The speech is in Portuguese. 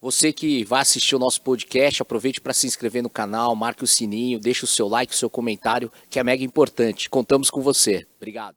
Você que vai assistir o nosso podcast, aproveite para se inscrever no canal, marque o sininho, deixe o seu like, o seu comentário, que é mega importante. Contamos com você. Obrigado.